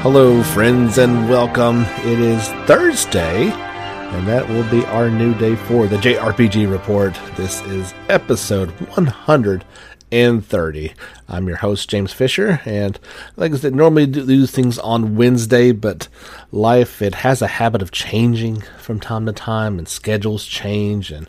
Hello, friends, and welcome. It is Thursday, and that will be our new day for the JRPG Report. This is episode 130. I'm your host, James Fisher, and like I said, normally do these things on Wednesday, but life, it has a habit of changing from time to time, and schedules change, and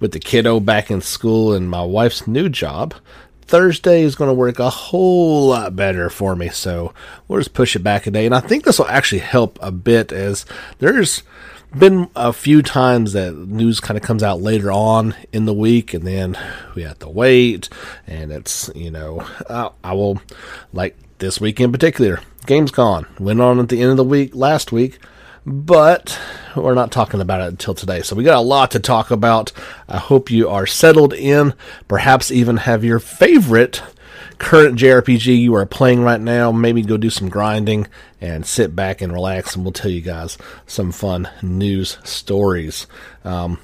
with the kiddo back in school and my wife's new job, Thursday is going to work a whole lot better for me. So we'll just push it back a day. And I think this will actually help a bit as there's been a few times that news kind of comes out later on in the week and then we have to wait. And it's, you know, uh, I will, like this week in particular, Gamescom went on at the end of the week last week but we're not talking about it until today. So we got a lot to talk about. I hope you are settled in, perhaps even have your favorite current JRPG you are playing right now. Maybe go do some grinding and sit back and relax, and we'll tell you guys some fun news stories. Um,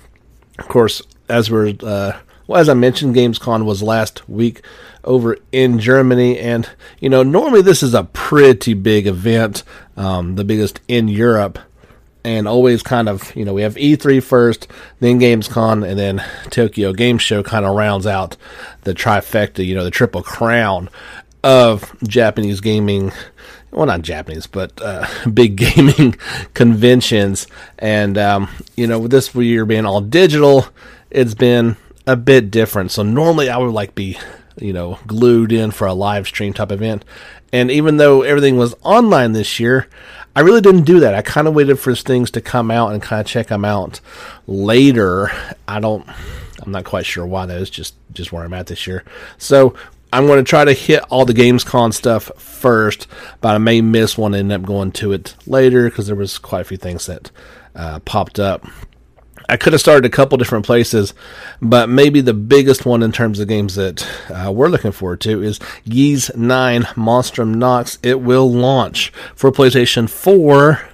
of course, as we're uh, well, as I mentioned, Gamescom was last week over in Germany, and you know normally this is a pretty big event, um, the biggest in Europe and always kind of, you know, we have E3 first, then Gamescom, and then Tokyo Game Show kind of rounds out the trifecta, you know, the triple crown of Japanese gaming. Well, not Japanese, but uh, big gaming conventions. And, um, you know, with this year being all digital, it's been a bit different. So normally I would like be, you know, glued in for a live stream type event. And even though everything was online this year, I really didn't do that. I kind of waited for things to come out and kind of check them out later. I don't. I'm not quite sure why that is. Just just where I'm at this year. So I'm going to try to hit all the Gamescom stuff first, but I may miss one and end up going to it later because there was quite a few things that uh, popped up. I could have started a couple different places, but maybe the biggest one in terms of games that uh, we're looking forward to is Ys 9 Monstrum Nox. It will launch for PlayStation 4.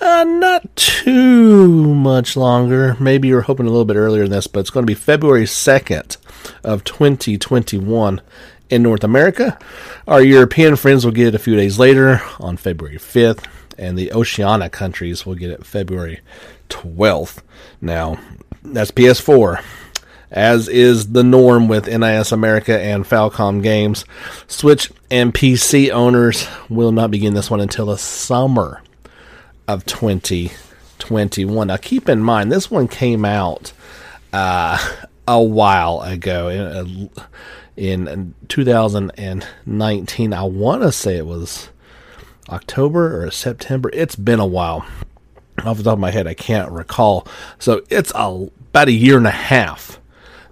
Uh, not too much longer. Maybe you're hoping a little bit earlier than this, but it's going to be February 2nd of 2021 in North America. Our European friends will get it a few days later on February 5th, and the Oceania countries will get it February 12th. Now, that's PS4. As is the norm with NIS America and Falcom Games, Switch and PC owners will not begin this one until the summer of 2021. Now, keep in mind, this one came out uh, a while ago in, uh, in 2019. I want to say it was October or September. It's been a while off the top of my head, I can't recall. So it's a, about a year and a half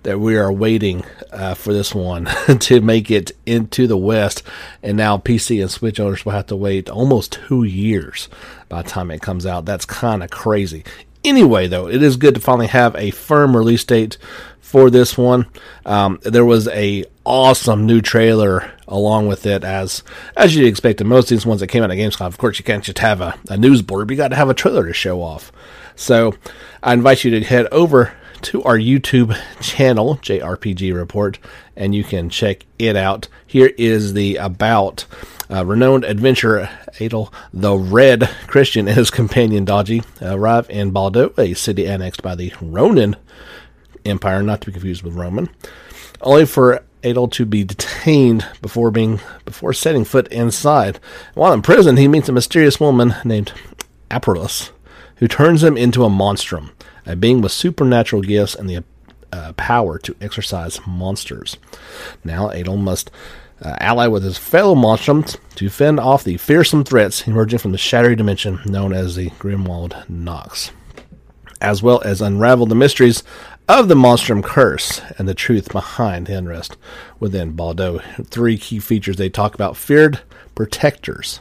that we are waiting uh, for this one to make it into the West. And now PC and Switch owners will have to wait almost two years by the time it comes out. That's kind of crazy. Anyway, though, it is good to finally have a firm release date for this one. Um, there was a awesome new trailer along with it, as as you'd expect. In most of these ones that came out at Gamescom, of course, you can't just have a, a news board. You got to have a trailer to show off. So, I invite you to head over to our YouTube channel, JRPG Report, and you can check it out. Here is the about. Uh, renowned adventurer Adel the Red Christin and his companion Dogi arrive in Baldo, a city annexed by the Romun Empire, not to be confused with Roman, only for Adel to be detained before being before setting foot inside. While in prison, he meets a mysterious woman named Aprilis, who turns him into a monstrum, a being with supernatural gifts and the uh, power to exorcise monsters. Now, Adel must uh, ally with his fellow monstrums to fend off the fearsome threats emerging from the shadowy dimension known as the Grimwald Nox, as well as unravel the mysteries of the Monstrum curse and the truth behind the unrest within Baldo. Three key features they talk about feared protectors.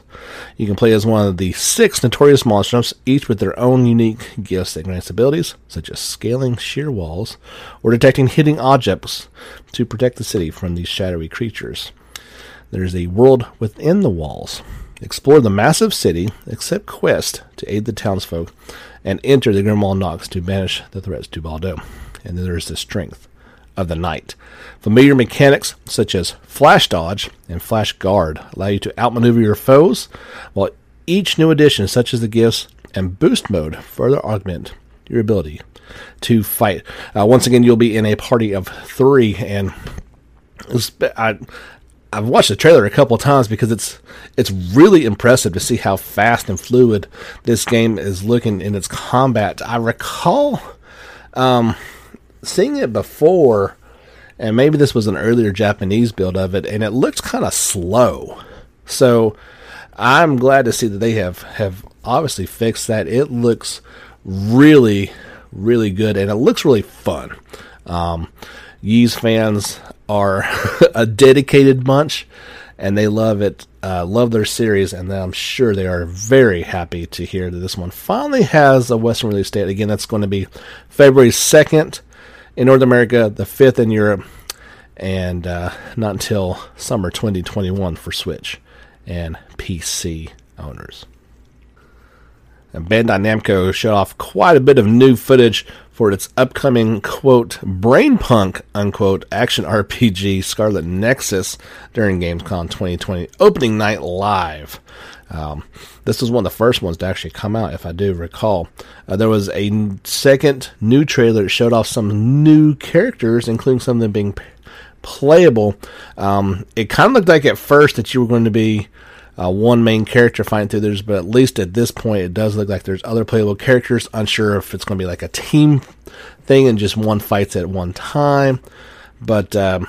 You can play as one of the six notorious monsters, each with their own unique gifts that grant abilities, such as scaling sheer walls or detecting hidden objects to protect the city from these shadowy creatures. There's a world within the walls. Explore the massive city, accept quest to aid the townsfolk, and enter the Grimwald Nox to banish the threats to Baldo and there's the strength of the night. Familiar mechanics such as flash dodge and flash guard allow you to outmaneuver your foes, while each new addition, such as the gifts and boost mode, further augment your ability to fight. Uh, once again, you'll be in a party of three, and I, I've watched the trailer a couple of times because it's it's really impressive to see how fast and fluid this game is looking in its combat. I recall um, seeing it before, and maybe this was an earlier Japanese build of it, and it looks kind of slow. So I'm glad to see that they have have obviously fixed that. It looks really really good, and it looks really fun. Um, Ys fans are a dedicated bunch, and they love it, uh, love their series, and I'm sure they are very happy to hear that this one finally has a Western release date. Again, that's going to be February 2nd in North America, the 5th in Europe, and uh, not until summer 2021 for Switch and PC owners. And Bandai Namco showed off quite a bit of new footage for its upcoming quote brainpunk unquote action RPG Scarlet Nexus during Gamescom 2020 opening night live. Um, this was one of the first ones to actually come out, if I do recall. Uh, there was a second new trailer that showed off some new characters, including some of them being playable. Um, it kind of looked like at first that you were going to be uh, one main character fighting through there's, but at least at this point, it does look like there's other playable characters. Unsure if it's going to be like a team thing and just one fights at one time. But um,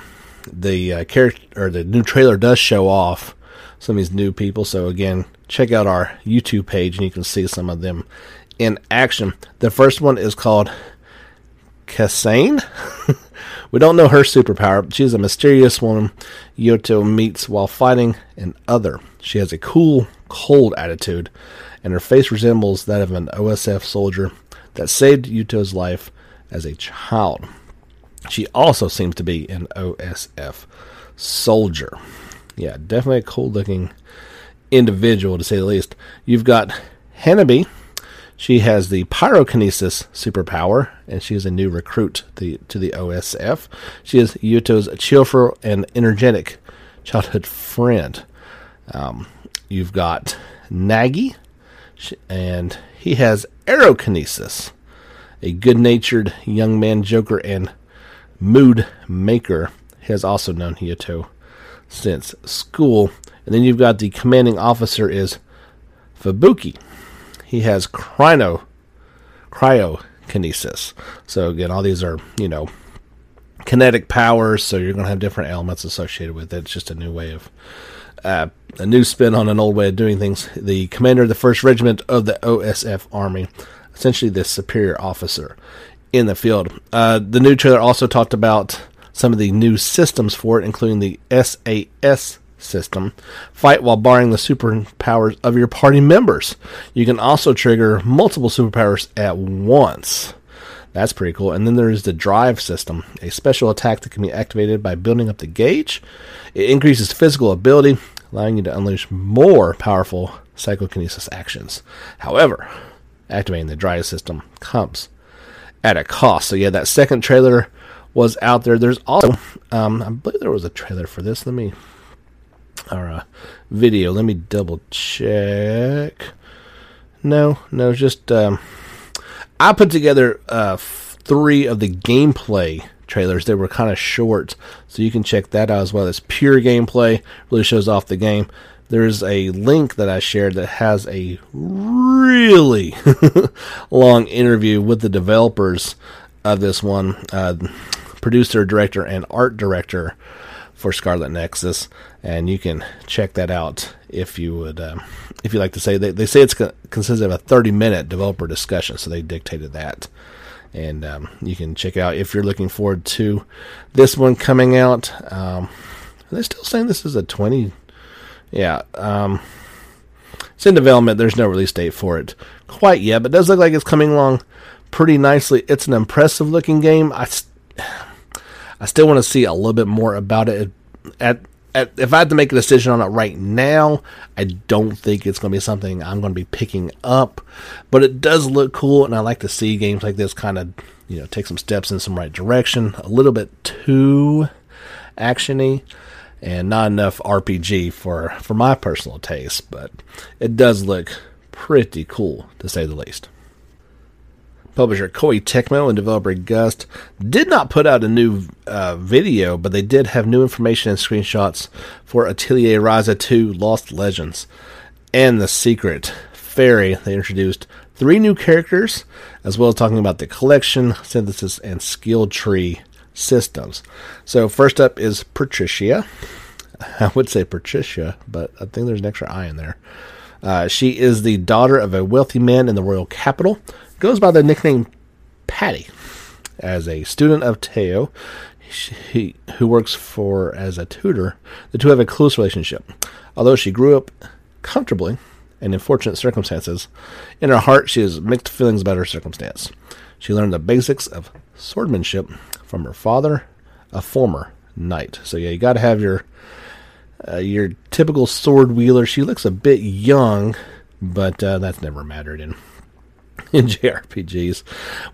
the uh, character or the new trailer does show off some of these new people. So again, check out our YouTube page and you can see some of them in action. The first one is called Kasane. we don't know her superpower. But she's a mysterious woman Yoto meets while fighting an other. She has a cool, cold attitude, and her face resembles that of an OSF soldier that saved Yuto's life as a child. She also seems to be an OSF soldier. Yeah, definitely a cool looking individual to say the least. You've got Hanabi, she has the pyrokinesis superpower, and she is a new recruit to, to the OSF. She is Yuto's cheerful and energetic childhood friend. Um, you've got Nagi, and he has aerokinesis. A good natured young man joker and mood maker has also known Yuto since school. And then you've got the commanding officer is Fubuki. he has cryo cryokinesis. So again, all these are you know kinetic powers. So you're going to have different elements associated with it. It's just a new way of uh, a new spin on an old way of doing things. The commander of the first regiment of the OSF Army, essentially the superior officer in the field. Uh, the new trailer also talked about some of the new systems for it, including the SAS system. Fight while barring the superpowers of your party members. You can also trigger multiple superpowers at once. That's pretty cool. And then there is the drive system, a special attack that can be activated by building up the gauge. It increases physical ability, allowing you to unleash more powerful psychokinesis actions. However, activating the drive system comes at a cost. So yeah, that second trailer was out there. There's also, um, I believe there was a trailer for this. Let me our uh, video. Let me double check. No, no, just um, I put together uh, three of the gameplay trailers. They were kind of short, so you can check that out as well. It's pure gameplay, really shows off the game. There's a link that I shared that has a really long interview with the developers of this one, uh, producer, director, and art director for Scarlet Nexus, and you can check that out if you would, um, if you like to say. They, they say it's co- consists of a 30 minute developer discussion, so they dictated that, and um, you can check out if you're looking forward to this one coming out. Um, are they still saying this is a 20? Yeah, um, it's in development. There's no release date for it quite yet, but it does look like it's coming along pretty nicely. It's an impressive looking game. I. I still want to see a little bit more about it. At if I had to make a decision on it right now, I don't think it's going to be something I'm going to be picking up. But it does look cool, and I like to see games like this kind of you know take some steps in some right direction. A little bit too actiony and not enough RPG for for my personal taste, but it does look pretty cool to say the least. Publisher Koei Tecmo and developer Gust did not put out a new uh, video, but they did have new information and screenshots for Atelier Ryza 2 Lost Legends and The Secret Fairy. They introduced three new characters, as well as talking about the collection, synthesis, and skill tree systems. So, first up is Patricia. I would say Patricia, but I think there's an extra I in there. Uh, she is the daughter of a wealthy man in the royal capital. Goes by the nickname Patty. As a student of Tao, she, who works for as a tutor, the two have a close relationship. Although she grew up comfortably and in fortunate circumstances, in her heart she has mixed feelings about her circumstance. She learned the basics of swordmanship from her father, a former knight. So yeah, you got to have your uh, your typical sword wheeler. She looks a bit young, but uh, that's never mattered in in JRPGs.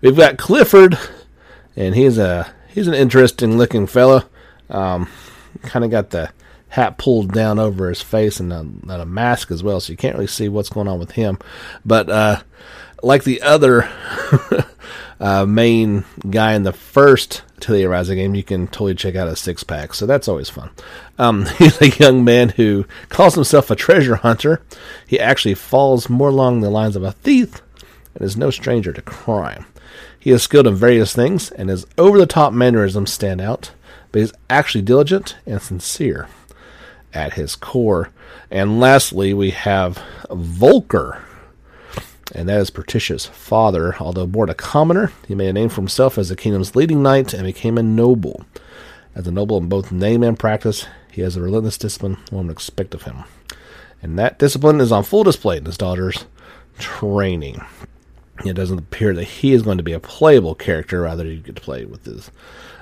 We've got Clifford, and he's a he's an interesting looking fellow. Um, kind of got the hat pulled down over his face and a, and a, mask as well, so you can't really see what's going on with him. But uh, like the other uh, main guy in the first Atelier Ryza game, you can totally check out a six pack. So that's always fun. Um, he's a young man who calls himself a treasure hunter. He actually falls more along the lines of a thief and is no stranger to crime. He is skilled in various things, and his over the top mannerisms stand out, but he's actually diligent and sincere at his core. And lastly, we have Volker and that is Patricia's father. Although born a commoner, he made a name for himself as the kingdom's leading knight and became a noble. As a noble in both name and practice, he has a relentless discipline one would expect of him. And that discipline is on full display in his daughter's training. It doesn't appear that he is going to be a playable character, rather, you get to play with his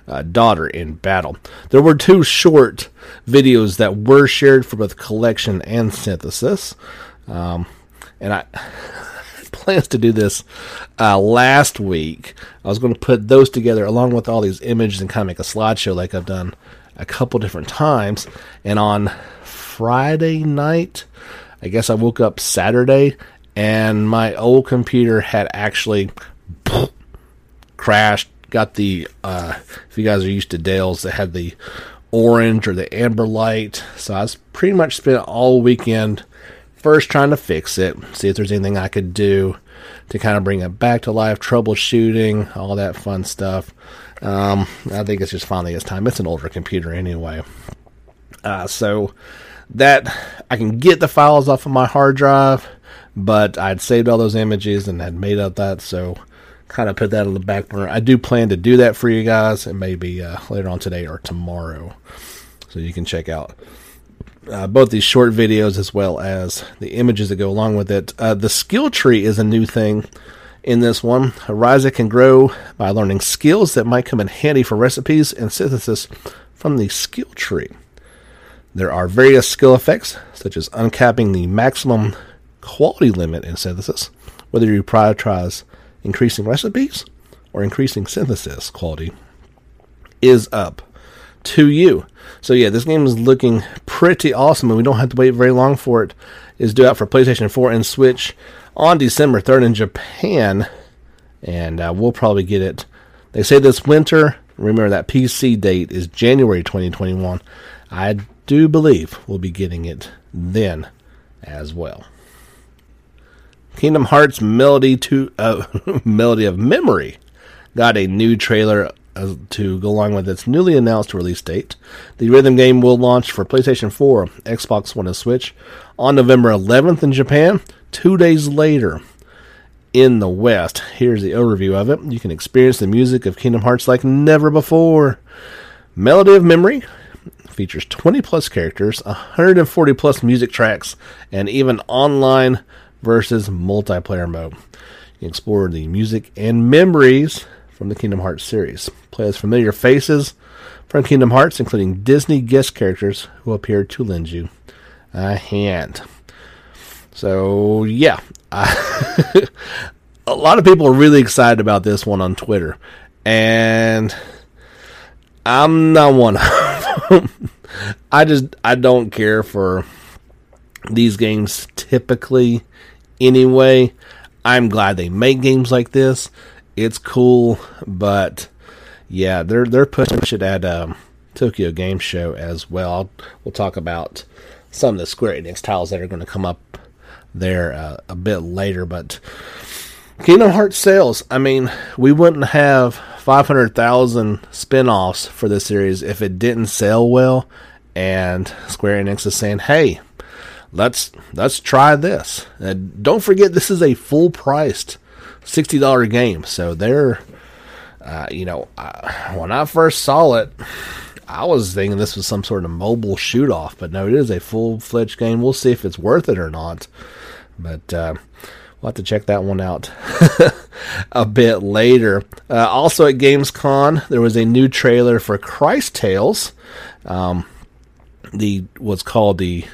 uh, daughter in battle. There were two short videos that were shared for both collection and synthesis. Um, and I plans to do this uh, last week. I was going to put those together along with all these images and kind of make a slideshow like I've done a couple different times. And on Friday night, I guess I woke up Saturday and my old computer had actually crashed. Got the, uh, if you guys are used to Dells, that had the orange or the amber light. So I was pretty much spent all weekend first trying to fix it, see if there's anything I could do to kind of bring it back to life, troubleshooting, all that fun stuff. Um, I think it's just finally it's time. It's an older computer anyway. Uh, so that I can get the files off of my hard drive, but I'd saved all those images and had made up that, so kind of put that on the back burner. I do plan to do that for you guys. It may be uh, later on today or tomorrow, so you can check out uh, both these short videos as well as the images that go along with it. Uh, the skill tree is a new thing in this one. Ryza can grow by learning skills that might come in handy for recipes and synthesis from the skill tree. There are various skill effects, such as uncapping the maximum quality limit in synthesis, whether you prioritize increasing recipes or increasing synthesis quality, is up to you. So yeah, this game is looking pretty awesome, and we don't have to wait very long for it. it. Is due out for PlayStation 4 and Switch on December 3rd in Japan, and uh, we'll probably get it. They say this winter. Remember that PC date is January 2021. I do believe we'll be getting it then as well. Kingdom Hearts Melody to uh, Melody of Memory got a new trailer to go along with its newly announced release date. The rhythm game will launch for PlayStation 4, Xbox One, and Switch on November 11th in Japan. Two days later in the West. Here's the overview of it. You can experience the music of Kingdom Hearts like never before. Melody of Memory features 20 plus characters, 140 plus music tracks, and even online versus multiplayer mode. You explore the music and memories from the Kingdom Hearts series. Play as familiar faces from Kingdom Hearts, including Disney guest characters who appear to lend you a hand. So, yeah. a lot of people are really excited about this one on Twitter. And I'm not one of them. I just I don't care for these games typically anyway. I'm glad they make games like this. It's cool, but yeah, they're they're pushing it at um, Tokyo Game Show as well. we'll talk about some of the Square Enix titles that are going to come up there uh, a bit later, but Kingdom Hearts sales. I mean, we wouldn't have 500,000 spin-offs for this series if it didn't sell well and Square Enix is saying, "Hey, let's let's try this." And don't forget this is a full-priced $60 game. So they're uh, you know, uh, when I first saw it, I was thinking this was some sort of mobile shoot off, but no, it is a full fledged game. We'll see if it's worth it or not. But uh, We'll have to check that one out a bit later. Uh, also at Gamescom, there was a new trailer for Cris Tales. Um, the what's called the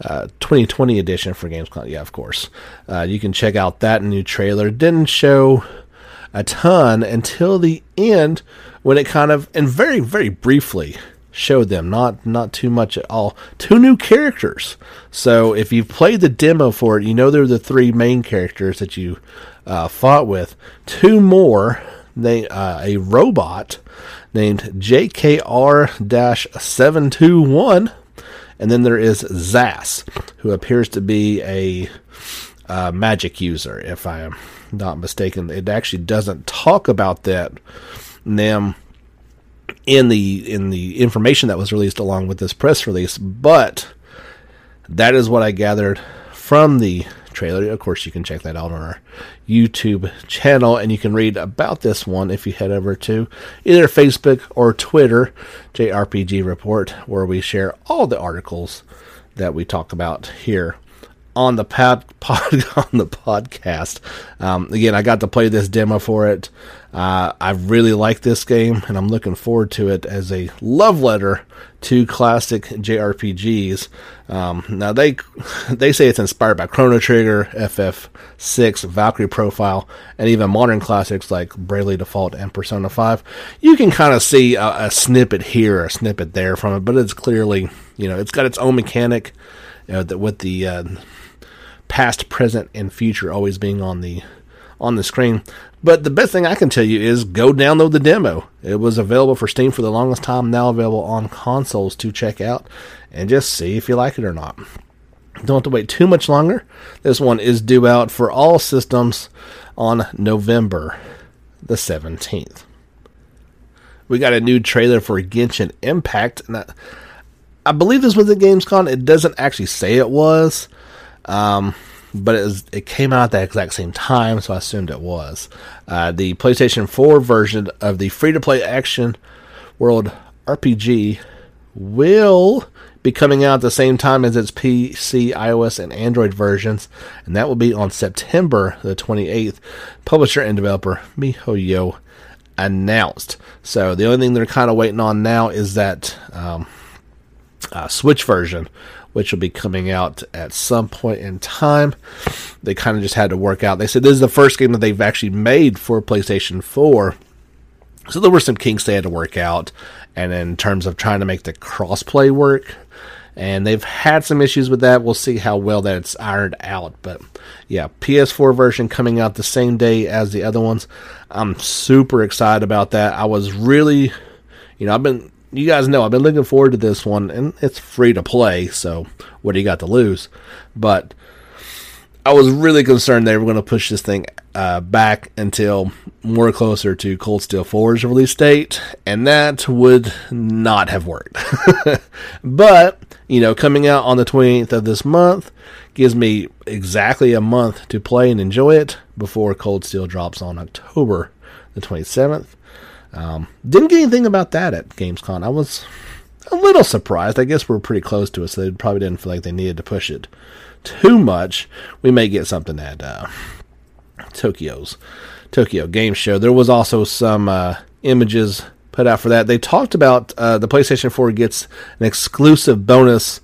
uh, 2020 edition for Gamescom. Yeah, of course. Uh, you can check out that new trailer. Didn't show a ton until the end when it kind of, and very, very briefly, showed them. Not not too much at all. Two new characters. So if you've played the demo for it, you know they're the three main characters that you uh, fought with. Two more. They uh, a robot named JKR-721, and then there is Zas, who appears to be a uh, magic user, if I am not mistaken. It actually doesn't talk about that. Them in the in the information that was released along with this press release, but that is what I gathered from the trailer. Of course, you can check that out on our YouTube channel, and you can read about this one if you head over to either Facebook or Twitter, JRPG Report, where we share all the articles that we talk about here on the pod, pod on the podcast. Um, again, I got to play this demo for it. Uh, I really like this game, and I'm looking forward to it as a love letter to classic JRPGs. Um, now they they say it's inspired by Chrono Trigger, FF6, Valkyrie Profile, and even modern classics like Bravely Default and Persona 5. You can kind of see a, a snippet here, a snippet there from it, but it's clearly you know it's got its own mechanic. You know, that with the uh, past, present, and future always being on the on the screen. But the best thing I can tell you is go download the demo. It was available for Steam for the longest time, now available on consoles to check out, and just see if you like it or not. Don't have to wait too much longer. This one is due out for all systems on November the 17th. We got a new trailer for Genshin Impact, and I, I believe this was at Gamescom. It doesn't actually say it was. Um, but it, was, it came out at the exact same time, so I assumed it was. Uh, the PlayStation 4 version of the free to play action world RPG will be coming out at the same time as its PC, iOS, and Android versions, and that will be on September the 28th. Publisher and developer MiHoYo announced. So the only thing they're kind of waiting on now is that um, uh, Switch version, which will be coming out at some point in time. They kind of just had to work out. They said this is the first game that they've actually made for PlayStation 4. So there were some kinks they had to work out. And in terms of trying to make the crossplay work, and they've had some issues with that. We'll see how well that's ironed out. But yeah, PS4 version coming out the same day as the other ones. I'm super excited about that. I was really, you know, I've been you guys know I've been looking forward to this one, and it's free to play, so what do you got to lose? But I was really concerned they were going to push this thing uh, back until more closer to Cold Steel 4's release date, and that would not have worked. but, you know, coming out on the 28th of this month gives me exactly a month to play and enjoy it before Cold Steel drops on October the 27th. Um, didn't get anything about that at Gamescom. I was a little surprised. I guess we're pretty close to it, so they probably didn't feel like they needed to push it too much. We may get something at uh, Tokyo's Tokyo Game Show. There was also some uh, images put out for that. They talked about uh, the PlayStation 4 gets an exclusive bonus.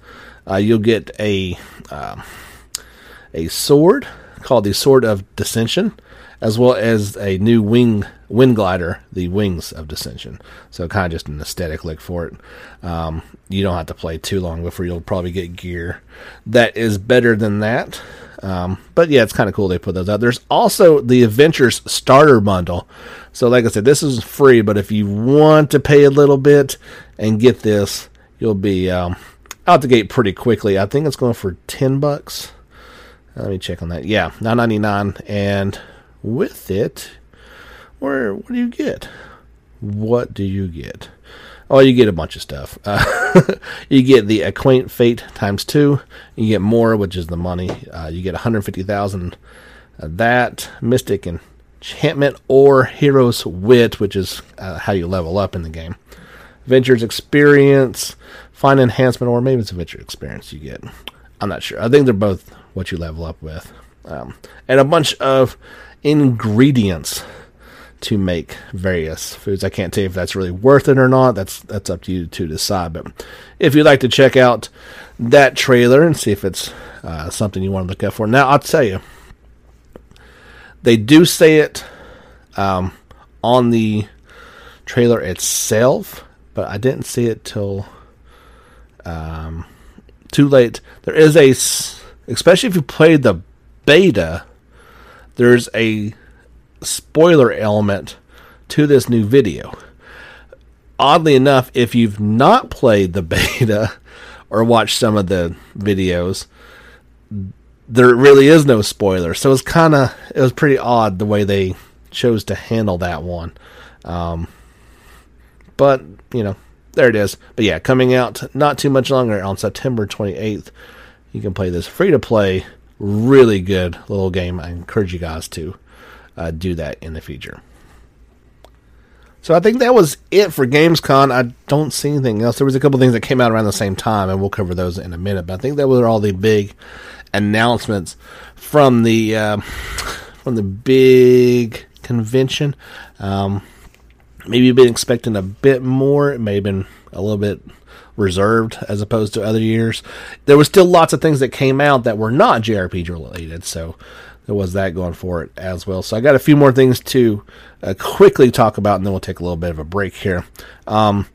Uh, you'll get a uh, a sword called the Sword of Descension, as well as a new wing wind glider, the Wings of Descension. So kind of just an aesthetic look for it. Um, you don't have to play too long before you'll probably get gear that is better than that. Um, but yeah, it's kind of cool they put those out. There's also the Adventures Starter Bundle. So, like I said, this is free, but if you want to pay a little bit and get this, you'll be um, out the gate pretty quickly. I think it's going for ten bucks. Let me check on that. Yeah, nine ninety nine, and with it, where what do you get? What do you get? Oh, you get a bunch of stuff. Uh, you get the Acquaint Fate times two. You get Mora, which is the money. Uh, you get 150,000 that Mystic Enchantment or Hero's Wit, which is uh, how you level up in the game. Ventures Experience, Fine Enhancement, or maybe it's a Venture Experience you get. I'm not sure. I think they're both what you level up with. Um, and a bunch of ingredients to make various foods. I can't tell you if that's really worth it or not. That's that's up to you to decide. But if you'd like to check out that trailer and see if it's uh, something you want to look out for, now I'll tell you, they do say it um, on the trailer itself, but I didn't see it till um, too late. There is a, especially if you played the beta, there's a spoiler element to this new video. Oddly enough, if you've not played the beta or watched some of the videos, there really is no spoiler. So it's kind of it was pretty odd the way they chose to handle that one. Um, but you know, there it is. But yeah, coming out not too much longer on September 28th. You can play this free to play, really good little game. I encourage you guys to uh, do that in the future. So I think that was it for Gamescom. I don't see anything else. There was a couple things that came out around the same time, and we'll cover those in a minute. But I think that were all the big announcements from the uh, from the big convention. Um, maybe you've been expecting a bit more. It may have been a little bit reserved as opposed to other years. There was still lots of things that came out that were not JRPG related. So there was that going for it as well. So I got a few more things to uh, quickly talk about, and then we'll take a little bit of a break here. Um,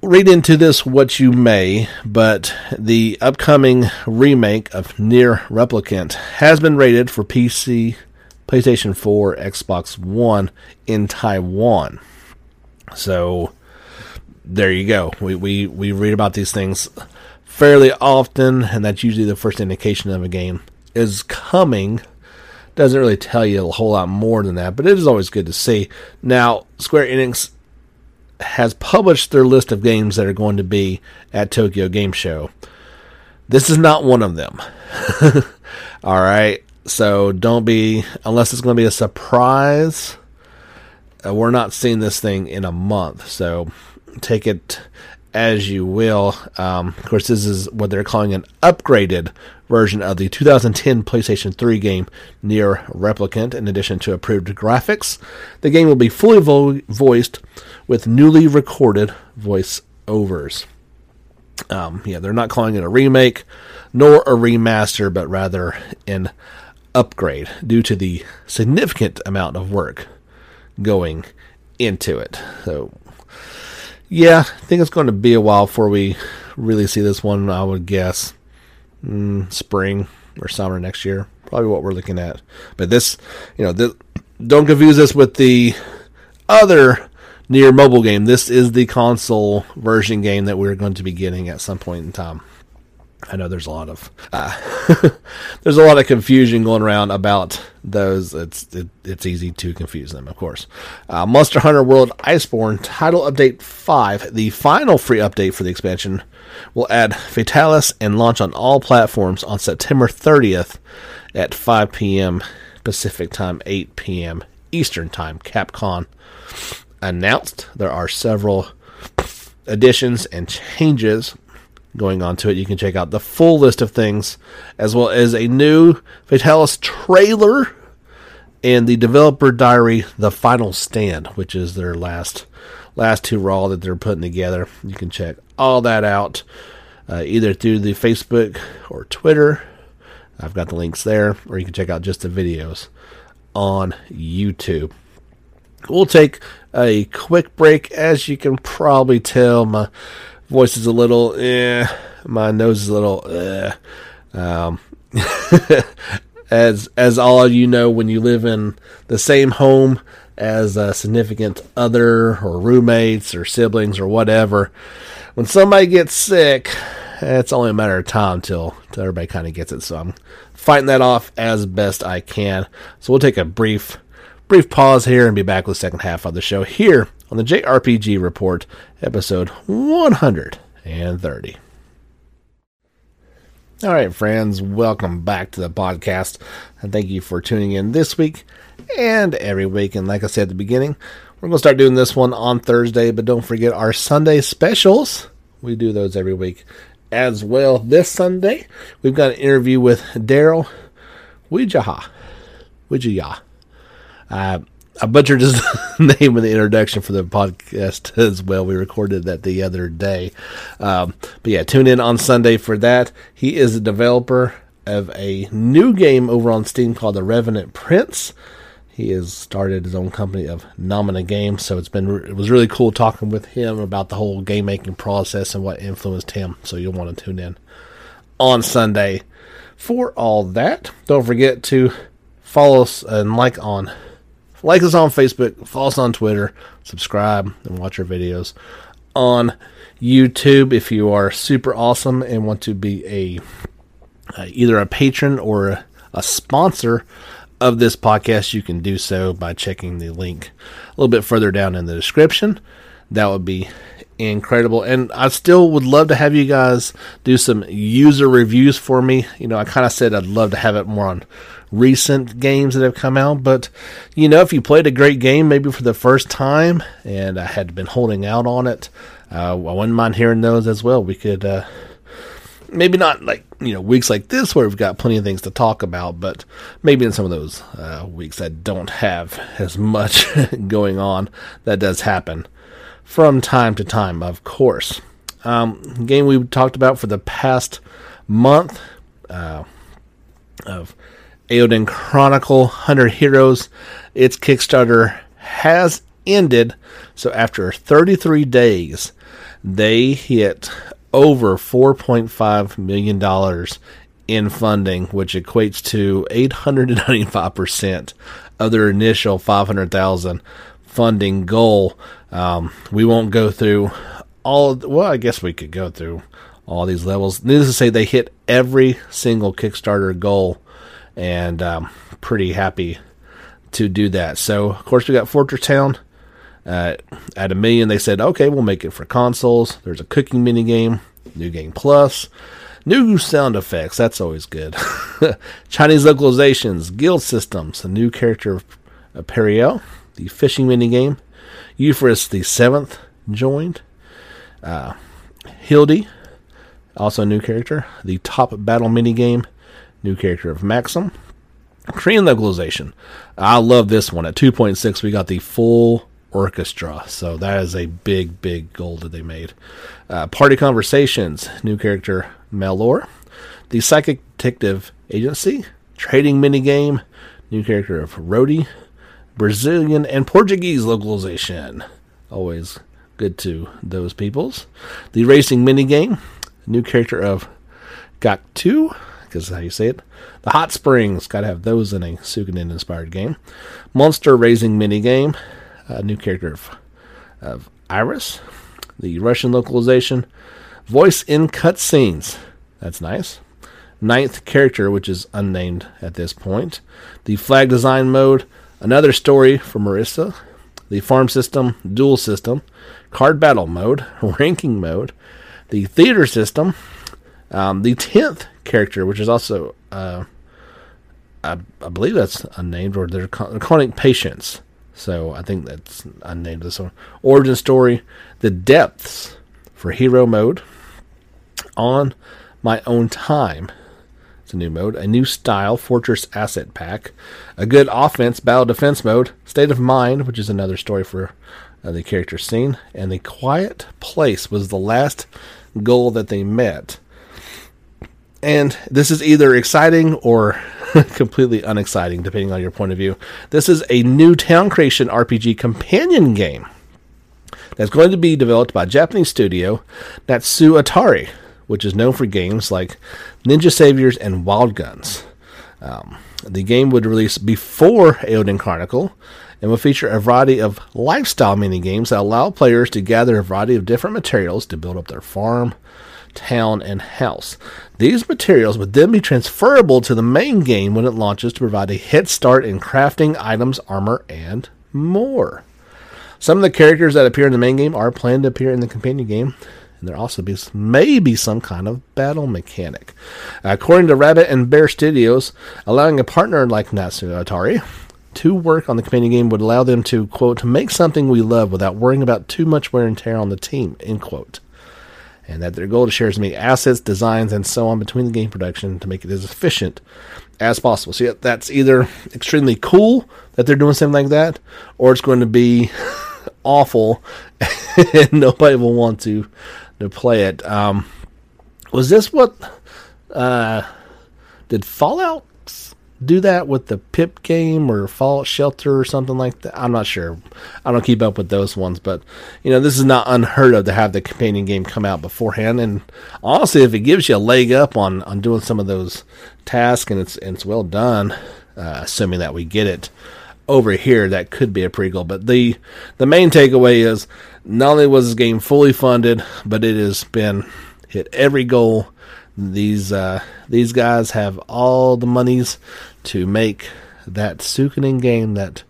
read into this what you may, but the upcoming remake of NieR Replicant has been rated for PC, PlayStation 4, Xbox One in Taiwan. So there you go. We we we read about these things fairly often, and that's usually the first indication of a game is coming doesn't really tell you a whole lot more than that, but it is always good to see. Now, Square Enix has published their list of games that are going to be at Tokyo Game Show. This is not one of them. All right. So don't be, unless it's going to be a surprise, uh, we're not seeing this thing in a month. So take it as you will. Um, of course, this is what they're calling an upgraded version of the 2010 PlayStation 3 game NieR Replicant. In addition to improved graphics, the game will be fully vo- voiced with newly recorded voice overs. Um, yeah, they're not calling it a remake nor a remaster, but rather an upgrade due to the significant amount of work going into it. So yeah, I think it's going to be a while before we really see this one. I would guess mm, spring or summer next year, probably what we're looking at. But this, you know, this, don't confuse this with the other NieR mobile game. This is the console version game that we're going to be getting at some point in time. I know there's a lot of uh, there's a lot of confusion going around about those. It's it, it's easy to confuse them, of course. Uh, Monster Hunter World Iceborne Title Update Five, the final free update for the expansion, will add Fatalis and launch on all platforms on September 30th at 5 p.m. Pacific Time, 8 p.m. Eastern Time. Capcom announced there are several additions and changes going on to it. You can check out the full list of things, as well as a new Fatalis trailer and the developer diary, The Final Stand, which is their last last two raw that they're putting together. You can check all that out uh, either through the Facebook or Twitter. I've got the links there, or you can check out just the videos on YouTube. We'll take a quick break. As you can probably tell, my voice is a little, eh, my nose is a little, eh. Um, as as all of you know, when you live in the same home as a significant other or roommates or siblings or whatever, when somebody gets sick, it's only a matter of time till, till everybody kind of gets it. So I'm fighting that off as best I can. So we'll take a brief brief pause here and be back with the second half of the show here on the JRPG Report, episode 130. All right, friends, welcome back to the podcast, and thank you for tuning in this week and every week. And like I said at the beginning, we're going to start doing this one on Thursday, but don't forget our Sunday specials. We do those every week as well. This Sunday, we've got an interview with Daryl Wijaha. Wijaha. Uh, I butchered his name in the introduction for the podcast as well. We recorded that the other day. Um, but yeah, tune in on Sunday for that. He is a developer of a new game over on Steam called The Revenant Prince. He has started his own company of Nomina Games, so it's been it was really cool talking with him about the whole game making process and what influenced him. So you'll want to tune in on Sunday for all that. Don't forget to follow us and like on like us on Facebook, follow us on Twitter, subscribe, and watch our videos on YouTube. If you are super awesome and want to be a uh, either a patron or a, a sponsor of this podcast, you can do so by checking the link a little bit further down in the description. That would be incredible. And I still would love to have you guys do some user reviews for me. You know, I kind of said I'd love to have it more on recent games that have come out, but you know, if you played a great game maybe for the first time and I had been holding out on it, uh, I wouldn't mind hearing those as well. We could uh, maybe not like you know weeks like this where we've got plenty of things to talk about, but maybe in some of those uh, weeks that don't have as much going on, that does happen from time to time, of course. Um, game we talked about for the past month uh, of Eiyuden Chronicle 100 Heroes. Its Kickstarter has ended. So after 33 days, they hit over $4.5 million in funding, which equates to 895% of their initial 500,000 funding goal. Um, we won't go through all. Well, I guess we could go through all these levels. Needless to say, they hit every single Kickstarter goal, and um, pretty happy to do that. So, of course, we got Fortress Town. Uh, at a million, they said, okay, we'll make it for consoles. There's a cooking mini game, new game plus, new sound effects. That's always good. Chinese localizations, guild systems, a new character of uh, Periel, the fishing mini game. Euphorus the seventh joined. Uh, Hildy, also a new character. The top battle mini game, new character of Maxim. Korean localization. I love this one. At 2.6, we got the full orchestra. So that is a big, big goal that they made. Uh, Party Conversations, new character Melor. The Psychic Detective Agency, trading minigame, new character of Rody. Brazilian and Portuguese localization. Always good to those peoples. The racing minigame, new character of Gak2, because how you say it. The Hot Springs, gotta have those in a Suikoden inspired game. Monster Raising minigame, a new character of, of Iris, the Russian localization, voice in cutscenes. That's nice. Ninth character, which is unnamed at this point. The flag design mode, another story for Marissa. The farm system, dual system, card battle mode, ranking mode, the theater system, um, the tenth character, which is also, uh, I, I, believe that's unnamed, or they're calling patients. So I think that's unnamed this one. Origin story, the depths for hero mode on my own time. It's a new mode, a new style, Fortress Asset Pack, a good offense, Battle Defense mode, State of Mind, which is another story for uh, the character scene, and the Quiet Place was the last goal that they met. And this is either exciting or completely unexciting, depending on your point of view. This is a new town creation RPG companion game that's going to be developed by Japanese studio, Natsume Atari, which is known for games like Ninja Saviors and Wild Guns. Um, the game would release before Eiyuden Chronicle and will feature a variety of lifestyle mini games that allow players to gather a variety of different materials to build up their farm, town, and house. These materials would then be transferable to the main game when it launches to provide a head start in crafting items, armor, and more. Some of the characters that appear in the main game are planned to appear in the companion game, and there also be maybe some kind of battle mechanic. According to Rabbit and Bear Studios, allowing a partner like Natsume Atari to work on the companion game would allow them to quote make something we love without worrying about too much wear and tear on the team end quote and that their goal to share as many assets designs and so on between the game production to make it as efficient as possible. So yeah, that's either extremely cool that they're doing something like that or it's going to be awful and nobody will want to to play it. Um, was this what uh, did fallout do that with the Pip game or Fallout Shelter or something like that. I'm not sure. I don't keep up with those ones, but you know, this is not unheard of to have the companion game come out beforehand. And honestly, if it gives you a leg up on on doing some of those tasks and it's and it's well done, uh, assuming that we get it over here, that could be a prequel. But the the main takeaway is not only was this game fully funded, but it has been hit every goal these uh, these guys have all the monies to make that Suikoden game that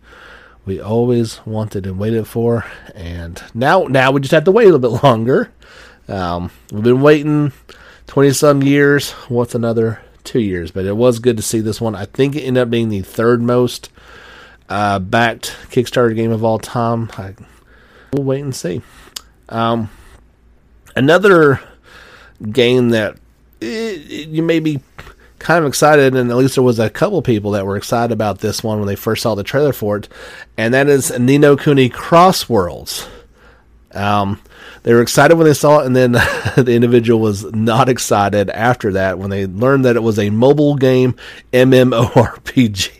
we always wanted and waited for, and now now we just have to wait a little bit longer. Um, we've been waiting twenty some years. What's another two years? But it was good to see this one. I think it ended up being the third most uh, backed Kickstarter game of all time. I, we'll wait and see. Um, another game that it, you may be kind of excited, and at least there was a couple people that were excited about this one when they first saw the trailer for it, and that is Ni no Kuni Cross Worlds. Um, they were excited when they saw it, and then the individual was not excited after that when they learned that it was a mobile game MMORPG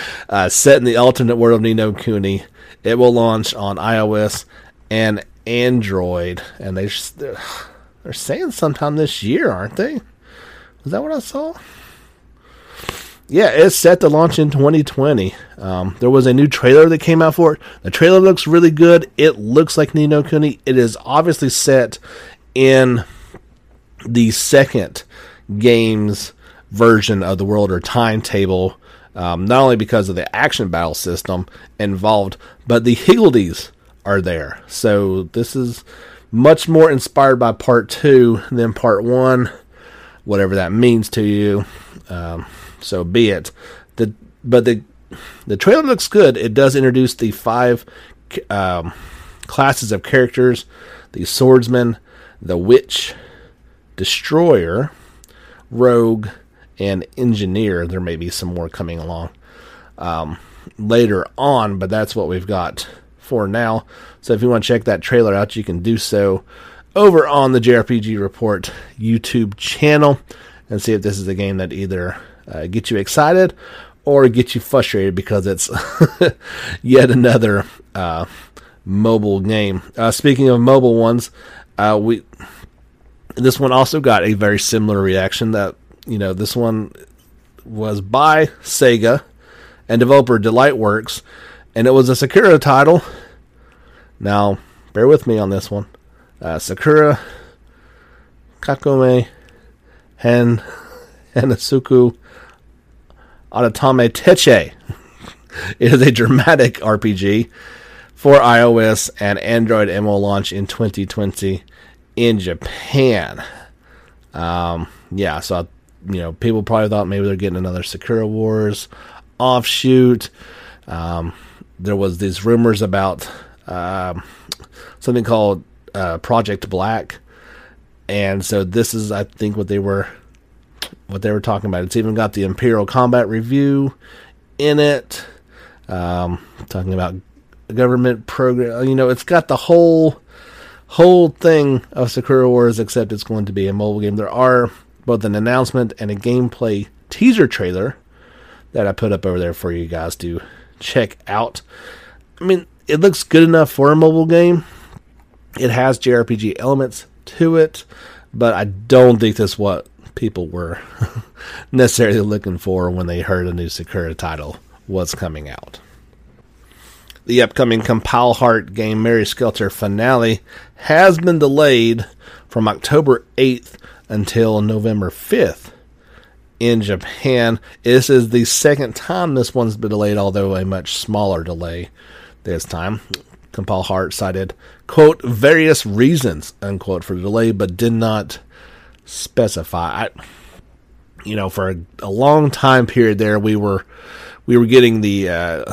uh, set in the alternate world of Ni no Kuni. It will launch on iOS and Android, and they they're saying sometime this year, aren't they? Is that what I saw? Yeah, it's set to launch in 2020. Um, there was a new trailer that came out for it. The trailer looks really good. It looks like Ni no Kuni. It is obviously set in the second game's version of the world or timetable. Um, not only because of the action battle system involved, but the Higgledies are there. So this is much more inspired by part two than part one, whatever that means to you. Um, so be it. The but the the trailer looks good. It does introduce the five um, classes of characters: the swordsman, the witch, destroyer, rogue, and engineer. There may be some more coming along um, later on, but that's what we've got for now. So if you want to check that trailer out, you can do so over on the JRPG Report YouTube channel and see if this is a game that either uh, gets you excited or gets you frustrated because it's yet another uh, mobile game. Uh, speaking of mobile ones, uh, we this one also got a very similar reaction. That you know, this one was by Sega and developer Delightworks, and it was a Sakura title. Now, bear with me on this one. Uh, Sakura Kakome Hen Hanasuku Adatame Teche is a dramatic RPG for iOS and Android and will launch in 2020 in Japan. Um, yeah, so you know, people probably thought maybe they're getting another Sakura Wars offshoot. Um, there was these rumors about um, something called uh, Project Black, and so this is, I think, what they were what they were talking about. It's even got the Imperial Combat Revue in it. Um, talking about government program. You know, it's got the whole whole thing of Sakura Wars, except it's going to be a mobile game. There are both an announcement and a gameplay teaser trailer that I put up over there for you guys to check out. I mean, it looks good enough for a mobile game. It has JRPG elements to it, but I don't think that's what people were necessarily looking for when they heard a new Sakura title was coming out. The upcoming Compile Heart game Mary Skelter finale has been delayed from October 8th until November 5th in Japan. This is the second time this one's been delayed, although a much smaller delay this time. Compile Heart cited, quote, various reasons, unquote, for the delay, but did not specify. I, you know, for a, a long time period there, we were we were getting the uh,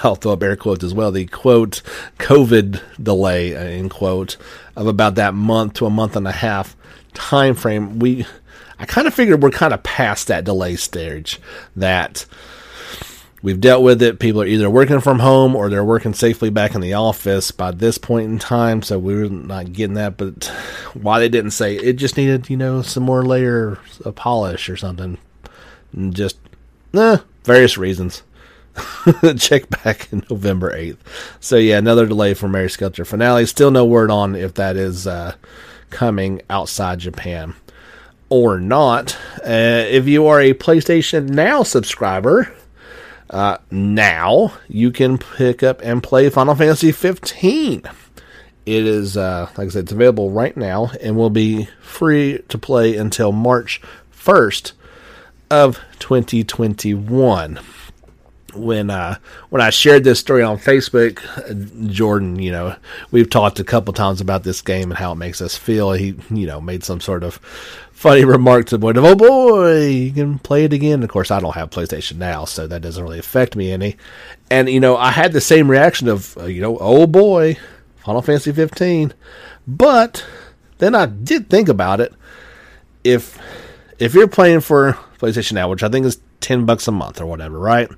I'll throw up air quotes as well the quote COVID delay end quote of about that month to a month and a half time frame. We I kind of figured we're kind of past that delay stage that we've dealt with it. People are either working from home or they're working safely back in the office by this point in time. So we're not getting that. But why they didn't say it just needed, you know, some more layer of polish or something. And just, eh, various reasons. Check back in November 8th. So yeah, another delay for Mary Skelter finale. Still no word on if that is uh, coming outside Japan or not. Uh, if you are a PlayStation Now subscriber, uh, now you can pick up and play Final Fantasy 15. It is, uh, like I said, it's available right now and will be free to play until March 1st of 2021 when uh, when I shared this story on Facebook, Jordan, you know, we've talked a couple times about this game and how it makes us feel. He, you know, made some sort of funny remark to the point of, "Oh boy, you can play it again." Of course, I don't have PlayStation now, so that doesn't really affect me any. And you know, I had the same reaction of, uh, you know, "Oh boy, Final Fantasy 15," but then I did think about it. If if you're playing for PlayStation Now, which I think is ten bucks a month or whatever, right?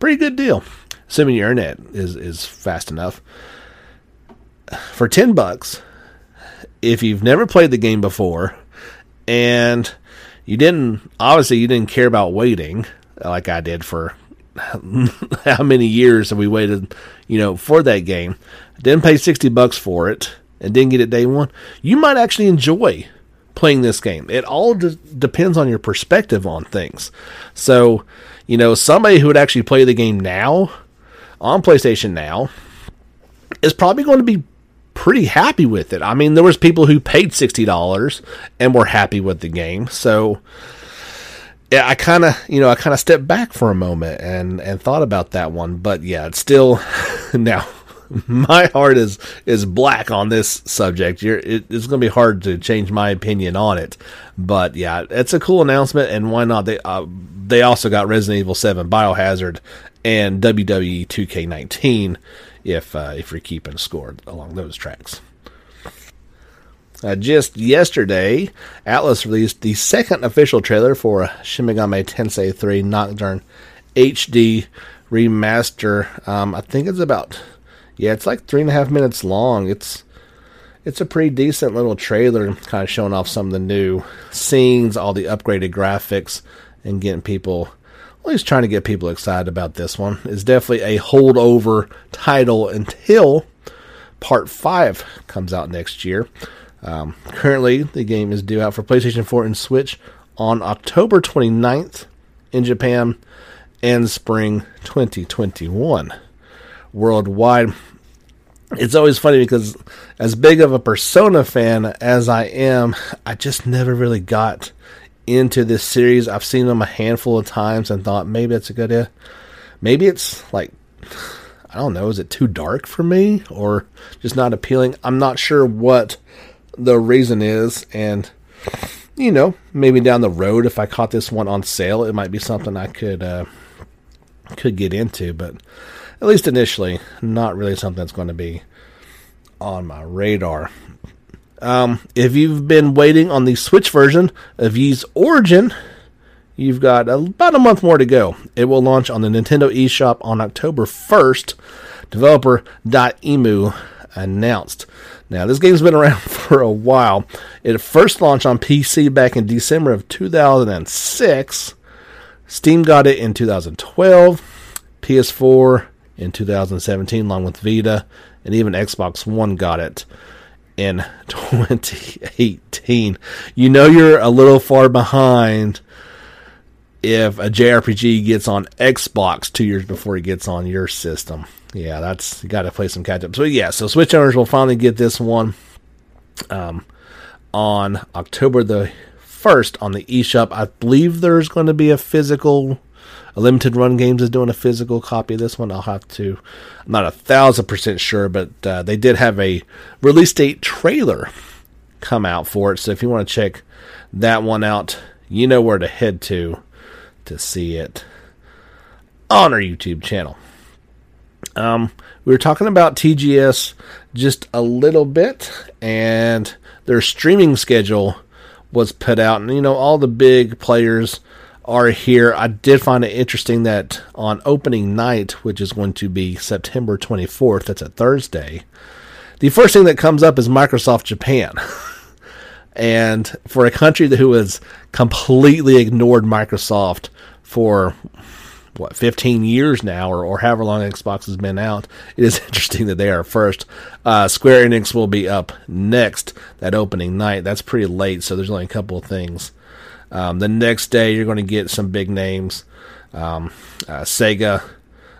Pretty good deal, assuming your internet is is fast enough. For ten bucks, if you've never played the game before, and you didn't obviously you didn't care about waiting like I did for how many years have we waited, you know, for that game. Didn't pay sixty bucks for it and didn't get it day one. You might actually enjoy playing this game. It all de- depends on your perspective on things. So, you know, somebody who would actually play the game now on PlayStation now is probably going to be pretty happy with it. I mean, there was people who paid $60 and were happy with the game. So, yeah, I kind of, you know, I kind of stepped back for a moment and and thought about that one, but yeah, it's still now my heart is is black on this subject. It, it's going to be hard to change my opinion on it, but yeah, it's a cool announcement, and why not? They uh, they also got Resident Evil Seven, Biohazard, and WWE 2K19 if uh, if you're keeping score along those tracks. Uh, just yesterday, Atlus released the second official trailer for Shin Megami Tensei 3 Nocturne HD remaster. Um, I think it's about yeah, it's like three and a half minutes long. It's it's a pretty decent little trailer, kind of showing off some of the new scenes, all the upgraded graphics, and getting people. Well, he's trying to get people excited about this one. It's definitely a holdover title until Part Five comes out next year. Um, currently, the game is due out for PlayStation 4 and Switch on October 29th in Japan and spring 2021 worldwide. It's always funny because, as big of a Persona fan as I am, I just never really got into this series. I've seen them a handful of times and thought maybe that's a good idea. Maybe it's like, I don't know, is it too dark for me or just not appealing? I'm not sure what the reason is. And, you know, maybe down the road, if I caught this one on sale, it might be something I could, uh, could get into. But at least initially, not really something that's going to be on my radar. Um, if you've been waiting on the Switch version of Ys Origin, you've got about a month more to go. It will launch on the Nintendo eShop on October 1st. Developer Dotemu announced. Now, this game's been around for a while. It first launched on PC back in December of 2006. Steam got it in 2012, PS4 in 2017, along with Vita, and even Xbox One got it in 2018. You know you're a little far behind if a JRPG gets on Xbox two years before it gets on your system. Yeah, that's got to play some catch up. So yeah, so Switch owners will finally get this one um, on October the first on the eShop. I believe there's going to be a physical. Limited run games is doing a physical copy of this one. I'll have to. I'm not a thousand percent sure, but uh, they did have a release date trailer come out for it. So if you want to check that one out, you know where to head to to see it on our YouTube channel. Um, we were talking about TGS just a little bit, and their streaming schedule was put out, and you know all the big players are here. I did find it interesting that on opening night, which is going to be September 24th, that's a Thursday, the first thing that comes up is Microsoft Japan. and for a country that who has completely ignored Microsoft for what 15 years now or, or however long xbox has been out it is interesting that they are first uh, square enix will be up next that opening night that's pretty late so there's only a couple of things um, the next day you're going to get some big names um, uh, sega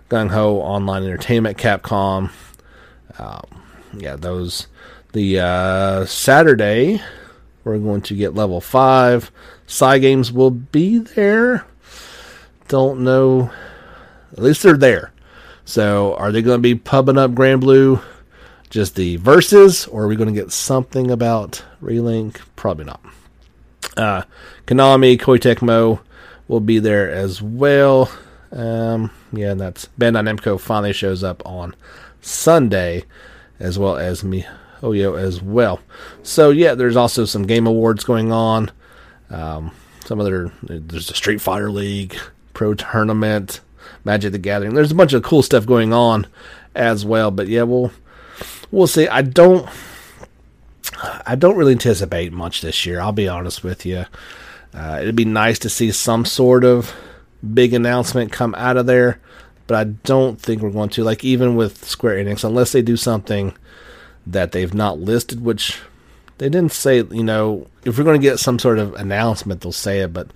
gung ho online entertainment capcom um, yeah those the uh, saturday we're going to get level 5 Cygames will be there don't know. At least they're there. So are they going to be pubbing up Granblue? just the verses, or are we going to get something about Relink? Probably not. Uh, Konami, Koei Tecmo will be there as well. Um, yeah, and that's Bandai Namco finally shows up on Sunday, as well as MiHoYo as well. So yeah, there's also some game awards going on. Um, some other there's the Street Fighter League, Pro Tournament, Magic the Gathering. There's a bunch of cool stuff going on as well. But yeah, we'll we'll see. I don't I don't really anticipate much this year. I'll be honest with you. Uh, it'd be nice to see some sort of big announcement come out of there, but I don't think we're going to. Like even with Square Enix, unless they do something that they've not listed, which they didn't say. You know, if we're going to get some sort of announcement, they'll say it, but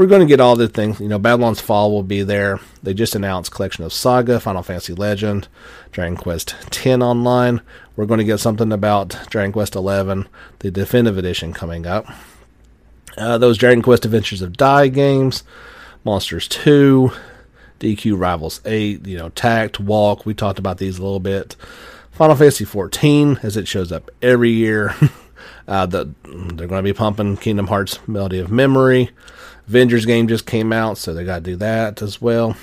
we're going to get all the things. You know, Babylon's Fall will be there. They just announced Collection of Saga, Final Fantasy Legend, Dragon Quest X online. We're going to get something about Dragon Quest XI, the definitive edition coming up. Uh, those Dragon Quest Adventures of Dai games, Monsters 2, DQ Rivals 8, you know, Tact, Walk. We talked about these a little bit. Final Fantasy 14, as it shows up every year. uh, the, they're going to be pumping Kingdom Hearts Melody of Memory. Avengers game just came out, so they got to do that as well.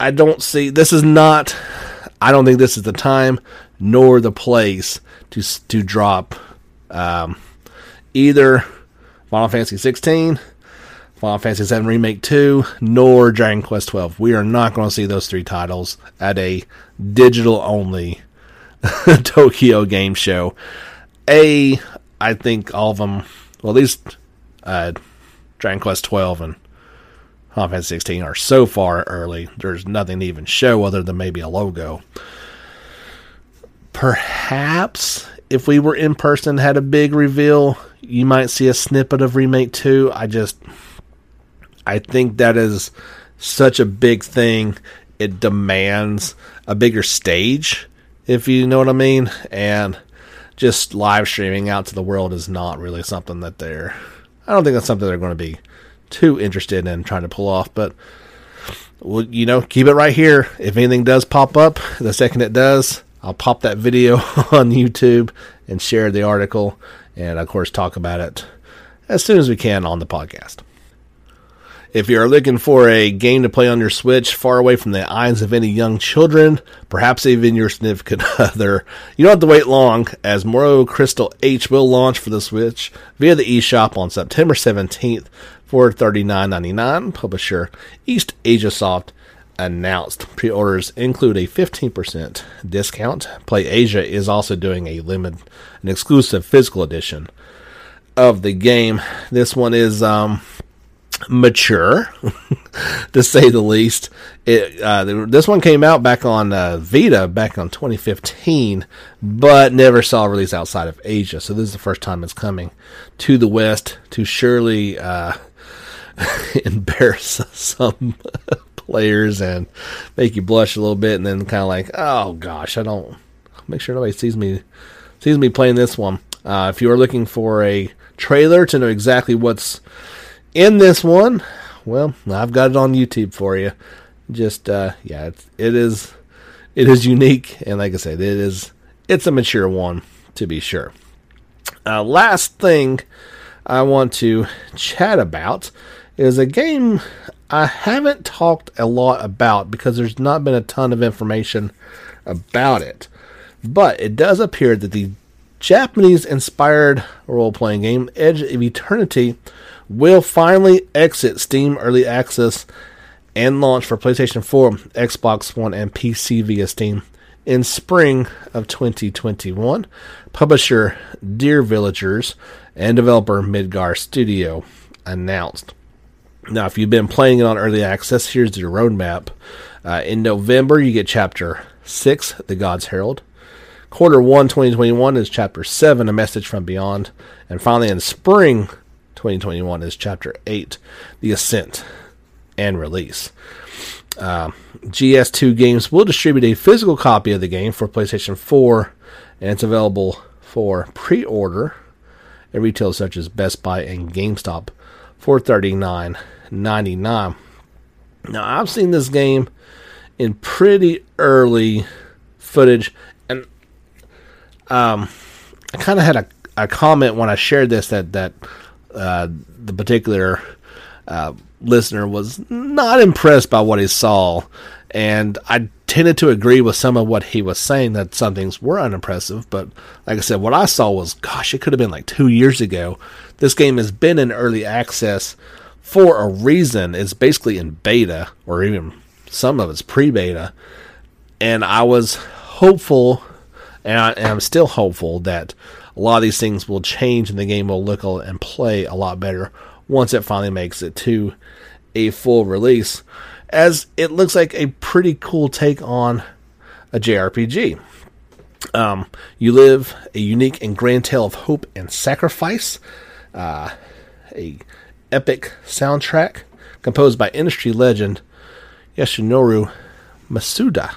I don't see this is not. I don't think this is the time nor the place to to drop um, either Final Fantasy 16, Final Fantasy 7 Remake 2, nor Dragon Quest 12. We are not going to see those three titles at a digital only Tokyo game show. A, I think all of them, well, at least uh, Dragon Quest 12 and Final Fantasy 16 are so far early. There's nothing to even show other than maybe a logo. Perhaps if we were in person, had a big reveal, you might see a snippet of Remake 2. I just, I think that is such a big thing. It demands a bigger stage, if you know what I mean. And just live streaming out to the world is not really something that they're I don't think that's something they're going to be too interested in trying to pull off. But well, you know, keep it right here. If anything does pop up, the second it does, I'll pop that video on YouTube and share the article, and of course talk about it as soon as we can on the podcast. If you are looking for a game to play on your Switch far away from the eyes of any young children, perhaps even your significant other, you don't have to wait long as Moero Crystal H will launch for the Switch via the eShop on September 17th for $39.99. Publisher East Asia Soft announced pre-orders include a 15% discount. Play Asia is also doing a limited, an exclusive physical edition of the game. This one is um, mature, to say the least. It, uh, this one came out back on uh, Vita back on 2015, but never saw a release outside of Asia. So this is the first time it's coming to the West to surely uh, embarrass some players and make you blush a little bit, and then kind of like, oh gosh, I don't make sure nobody sees me sees me playing this one. Uh, if you are looking for a trailer to know exactly what's in this one, well, I've got it on YouTube for you. Just uh, yeah, it's, it is it is unique, and like I said, it is it's a mature one to be sure. Uh, last thing I want to chat about is a game I haven't talked a lot about because there's not been a ton of information about it. But it does appear that the Japanese inspired role playing game Edge of Eternity will finally exit Steam Early Access and launch for PlayStation 4, Xbox One, and PC via Steam in spring of 2021. Publisher Dear Villagers and developer Midgar Studio announced. Now, if you've been playing it on early access, here's your roadmap. Uh, in November, you get Chapter 6, The God's Herald. Quarter 1, 2021 is Chapter 7, A Message from Beyond. And finally, in spring 2021 is Chapter 8, The Ascent and Release. Uh, GS2 Games will distribute a physical copy of the game for PlayStation 4, and it's available for pre order at retailers such as Best Buy and GameStop for 39 99. Now, I've seen this game in pretty early footage, and um, I kind of had a, a comment when I shared this that that uh, the particular uh, listener was not impressed by what he saw, and I tended to agree with some of what he was saying that some things were unimpressive. But like I said, what I saw was, gosh, it could have been like two years ago. This game has been in early access for a reason. It's basically in beta, or even some of it's pre beta. And I was hopeful, and, I, am still hopeful, that a lot of these things will change and the game will look and play a lot better once it finally makes it to a full release. As it looks like a pretty cool take on a JRPG. Um, you live a unique and grand tale of hope and sacrifice. Uh, a epic soundtrack composed by industry legend Yasunori Mitsuda.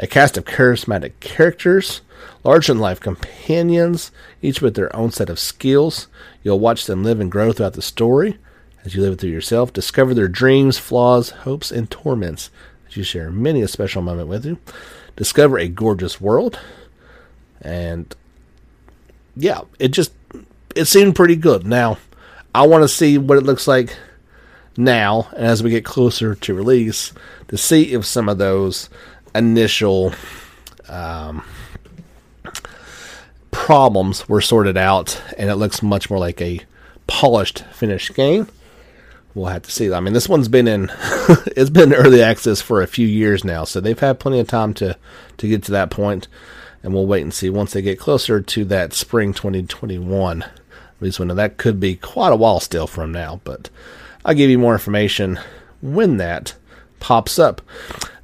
A cast of charismatic characters, large than life companions, each with their own set of skills. You'll watch them live and grow throughout the story as you live it through yourself. Discover their dreams, flaws, hopes, and torments as you share many a special moment with you. Discover a gorgeous world. And yeah, it just it seemed pretty good. Now, I want to see what it looks like now, and as we get closer to release, to see if some of those initial um, problems were sorted out, and it looks much more like a polished, finished game. We'll have to see. I mean, this one's been in it's been early access for a few years now, so they've had plenty of time to to get to that point, and we'll wait and see once they get closer to that spring 2021 least when that could be quite a while still from now, but I'll give you more information when that pops up.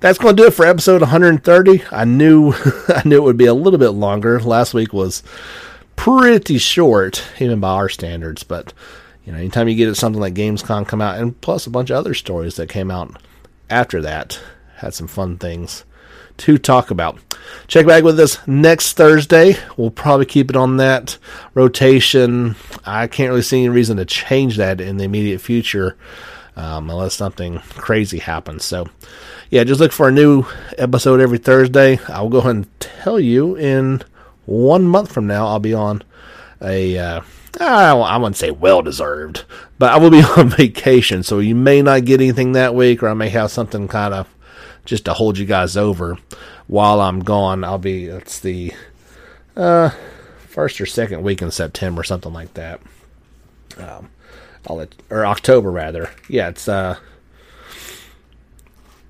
That's going to do it for episode 130. I knew I knew it would be a little bit longer. Last week was pretty short, even by our standards, but you know, anytime you get something like Gamescom come out, and plus a bunch of other stories that came out after that, had some fun things to talk about. Check back with us next Thursday. We'll probably keep it on that rotation. I can't really see any reason to change that in the immediate future um, unless something crazy happens. So, yeah, just look for a new episode every Thursday. I'll go ahead and tell you in one month from now, I'll be on a. Uh, I wouldn't say well deserved, but I will be on vacation, so you may not get anything that week, or I may have something kind of just to hold you guys over while I'm gone. I'll be it's the uh, first or second week in September, something like that. Um, I'll or October rather. Yeah, it's uh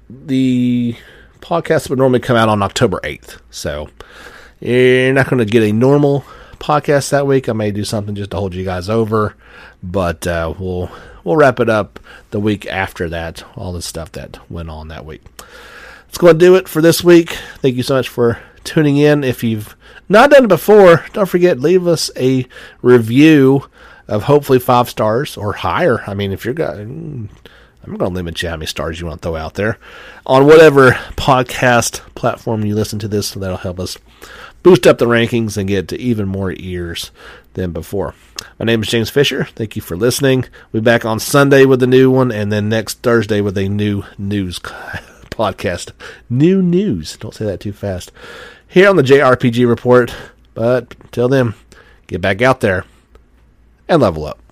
the podcast would normally come out on October 8th. So you're not going to get a normal podcast that week. I may do something just to hold you guys over, but uh, we'll we'll wrap it up the week after that. All the stuff that went on that week. Let's go and do it for this week. Thank you so much for tuning in. If you've not done it before, don't forget leave us a review of hopefully five stars or higher. I mean, if you're going I'm going to limit you how many stars you want to throw out there on whatever podcast platform you listen to this. So that'll help us boost up the rankings and get to even more ears than before. My name is James Fisher. Thank you for listening. We'll be back on Sunday with a new one, and then next Thursday with a new news podcast. New news. Don't say that too fast. Here on the JRPG Report. But till then, get back out there and level up.